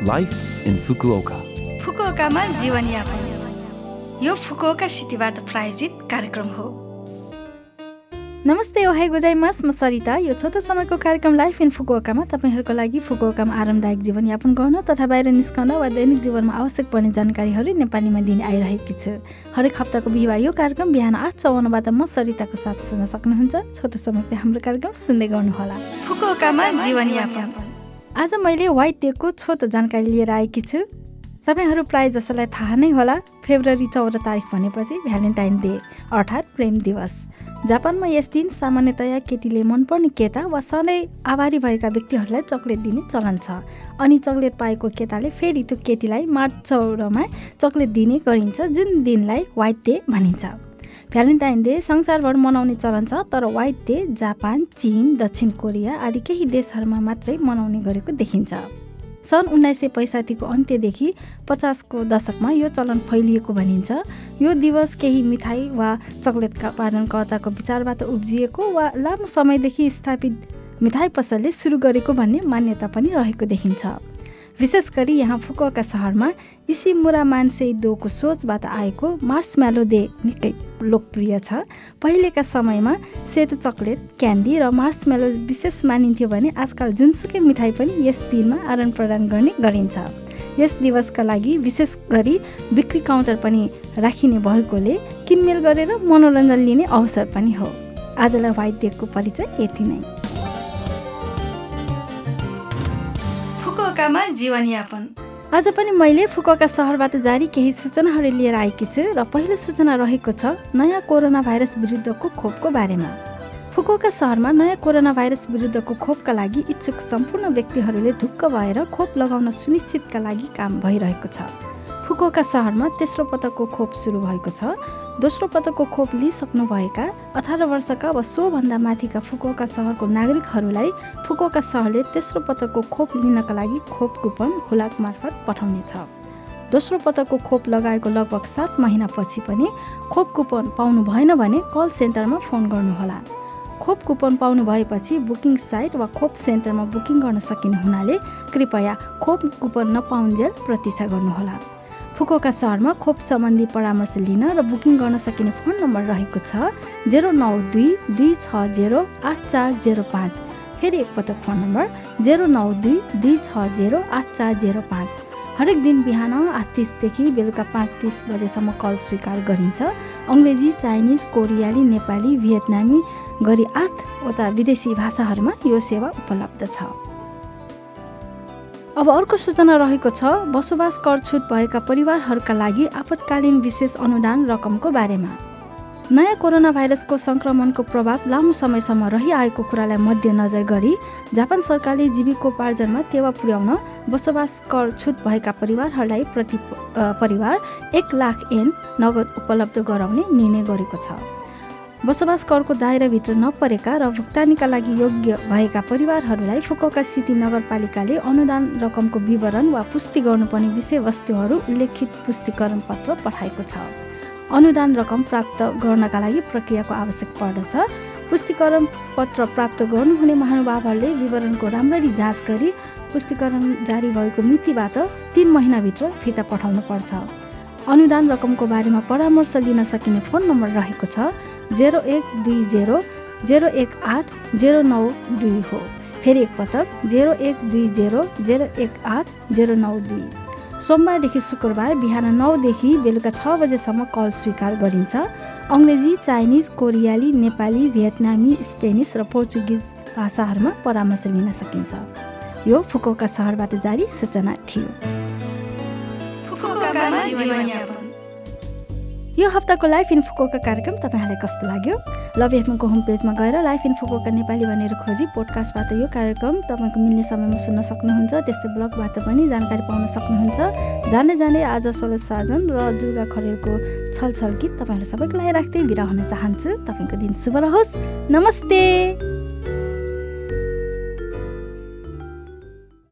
Life in Fukuoka फुकुओकामा जीवनयापन यो Fukuoka सिटीबाट प्रायोजित कार्यक्रम हो। नमस्ते ओहाई गोजाइमास। म सरिता। यो छोटो समयको कार्यक्रम लाइफ इन फुकुओकामा तपाईँहरूको लागि फुकुओकामा आरामदायक जीवनयापन गर्न तथा बाहिर निस्कन वा दैनिक जीवनमा आवश्यक पर्ने जानकारीहरू नेपालीमा दिने आइरहेकी छु। हरेक हप्ताको बिहिबार यो कार्यक्रम बिहान आठ चौवन्नबाट म सरिताको साथ सुन्न सक्नुहुन्छ। छोटो समयको हाम्रो कार्यक्रम सुन्दै गर्नुहोला। फुकुओकामा जीवनयापन आज मैले वाइट डेको छोटो जानकारी लिएर आएकी छु। तपाईँहरू प्राय जसोलाई थाहा नै होला फेब्रुअरी चौध तारिक भनेपछि भ्यालेन्टाइन डे अर्थात् प्रेम दिवस। जापानमा यस दिन सामान्यतया केटीले मनपर्ने केटा वा सधैँ आभारी भएका व्यक्तिहरूलाई चक्लेट दिने चलन छ। अनि चक्लेट पाएको केटाले फेरि त्यो केटीलाई मार्च चौधमा चक्लेट दिने गरिन्छ जुन दिनलाई वाइट डे भनिन्छ। भ्यालेन्टाइन डे संसारभर मनाउने चलन छ तर वाइट डे जापान चिन दक्षिण कोरिया आदि केही देशहरूमा मात्रै मनाउने गरेको देखिन्छ। सन् उन्नाइस सय पैँसाठीको अन्त्यदेखि पचासको दशकमा यो चलन फैलिएको भनिन्छ। यो दिवस केही मिठाई वा चक्लेटका उत्पादनकर्ताको विचारबाट उब्जिएको वा लामो समयदेखि स्थापित मिठाई पसलले सुरु गरेको भन्ने मान्यता पनि रहेको देखिन्छ। विशेष गरी यहाँ फुकुका सहरमा इसिमुरा मान्छे दोको सोचबाट आएको मार्सम्यालो दे निकै लोकप्रिय छ। पहिलेका समयमा सेतो चक्लेट क्यान्डी र मार्सम्यालो विशेष मानिन्थ्यो भने आजकल जुनसुकै मिठाई पनि यस दिनमा आदान प्रदान गर्ने गरिन्छ। यस दिवसका लागि विशेष गरी बिक्री काउन्टर पनि राखिने भएकोले किनमेल गरेर मनोरञ्जन लिने अवसर पनि हो। आजलाई वाइट डेको परिचय यति नै। फुकुकामा जीवनयापन। आज पनि मैले फुकुका सहरबाट जारी केही सूचनाहरू लिएर आएकी छु र पहिलो सूचना रहेको छ नयाँ कोरोना भाइरस विरुद्धको खोपको बारेमा। फुकुका सहरमा नयाँ कोरोना भाइरस विरुद्धको खोपका लागि इच्छुक सम्पूर्ण व्यक्तिहरूले ढुक्क भएर खोप लगाउन सुनिश्चितका लागि काम भइरहेको छ। फुकुका सहरमा तेस्रो पटकको खोप सुरु भएको छ। दोस्रो पटकको खोप लिइसक्नुभएका अठार वर्षका वा सोभन्दा माथिका फुकुका सहरको नागरिकहरूलाई फुकुका सहरले तेस्रो पटकको खोप लिनका लागि खोप कुपन हुलाक मार्फत पठाउनेछ। दोस्रो पटकको खोप लगाएको लगभग सात महिनापछि पनि खोप कुपन पाउनु भएन भने कल सेन्टरमा फोन गर्नुहोला। खोप कुपन पाउनु भएपछि बुकिङ साइट वा खोप सेन्टरमा बुकिङ गर्न सकिने हुनाले कृपया खोप कुपन नपाउन्जेल प्रतीक्षा गर्नुहोला। फुकोका सहरमा खोप सम्बन्धी परामर्श लिन र बुकिङ गर्न सकिने फोन नम्बर रहेको छ जेरो नौ दुई दुई छ जेरो आठ चार जेरो पाँच। फेरि एकपटक फोन नम्बर जेरो नौ दुई दुई छ जेरो आठ चार जेरो पाँच। हरेक दिन बिहान आठ तिसदेखि बेलुका पाँच तिस बजेसम्म कल स्वीकार गरिन्छ। अङ्ग्रेजी चाइनिज कोरियाली नेपाली भियतनामी गरी आठवटा विदेशी भाषाहरूमा यो सेवा उपलब्ध छ। अब अर्को सूचना रहेको छ बसोबास कर छुट भएका परिवारहरूका लागि आपतकालीन विशेष अनुदान रकमको बारेमा। नयाँ कोरोना भाइरसको सङ्क्रमणको प्रभाव लामो समयसम्म रहिआएको कुरालाई मध्यनजर गरी जापान सरकारले जीविकोपार्जनमा टेवा पुर्याउन बसोबास कर छुट भएका परिवारहरूलाई प्रति परिवार एक लाख एन नगद उपलब्ध गराउने निर्णय गरेको छ। बसोबास करको दायराभित्र नपरेका र भुक्तानीका लागि योग्य भएका परिवारहरूलाई फुकोका सिटी नगरपालिकाले अनुदान रकमको विवरण वा पुष्टि गर्नुपर्ने विषयवस्तुहरू उल्लेखित पुष्टिकरण पत्र पठाएको छ। अनुदान रकम प्राप्त गर्नका लागि प्रक्रियाको आवश्यक पर्दछ। पुष्टिकरण पत्र प्राप्त गर्नुहुने महानुभावहरूले विवरणको राम्ररी जाँच गरी पुष्टिकरण जारी भएको मितिबाट तिन महिनाभित्र फिर्ता पठाउनु पर्छ अनुदान रकमको बारेमा परामर्श लिन सकिने फोन नम्बर रहेको छ जेरो एक दुई जेरो जेरो एक आठ जेरो नौ दुई हो। फेरि एकपटक जेरो एक दुई जेरो जेरो एक आठ जेरो नौ दुई। सोमबारदेखि शुक्रबार बिहान नौदेखि बेलुका छ बजेसम्म कल स्वीकार गरिन्छ। अङ्ग्रेजी चाइनिज कोरियाली नेपाली भियतनामी स्पेनिस र पोर्चुगिज भाषाहरूमा परामर्श लिन सकिन्छ। यो फुकोका सहरबाट जारी सूचना थियो। यो हप्ताको लाइफ इन्फोकोका कार्यक्रम तपाईँहरूलाई कस्तो लाग्यो? लभ एफएमको होम पेजमा गएर लाइफ इन्फोकोका नेपाली भनेर खोजी पोडकास्टबाट यो कार्यक्रम तपाईँको मिल्ने समयमा सुन्न सक्नुहुन्छ त्यस्तै ब्लगबाट पनि जानकारी पाउन सक्नुहुन्छ। जाने जाने आज सरोज साजन र दुर्गा खरेलको छलछल गीत तपाईँहरू सबैको लागि राख्दै बिरा हुन चाहन्छु। तपाईँको दिन शुभ रहोस्। नमस्ते!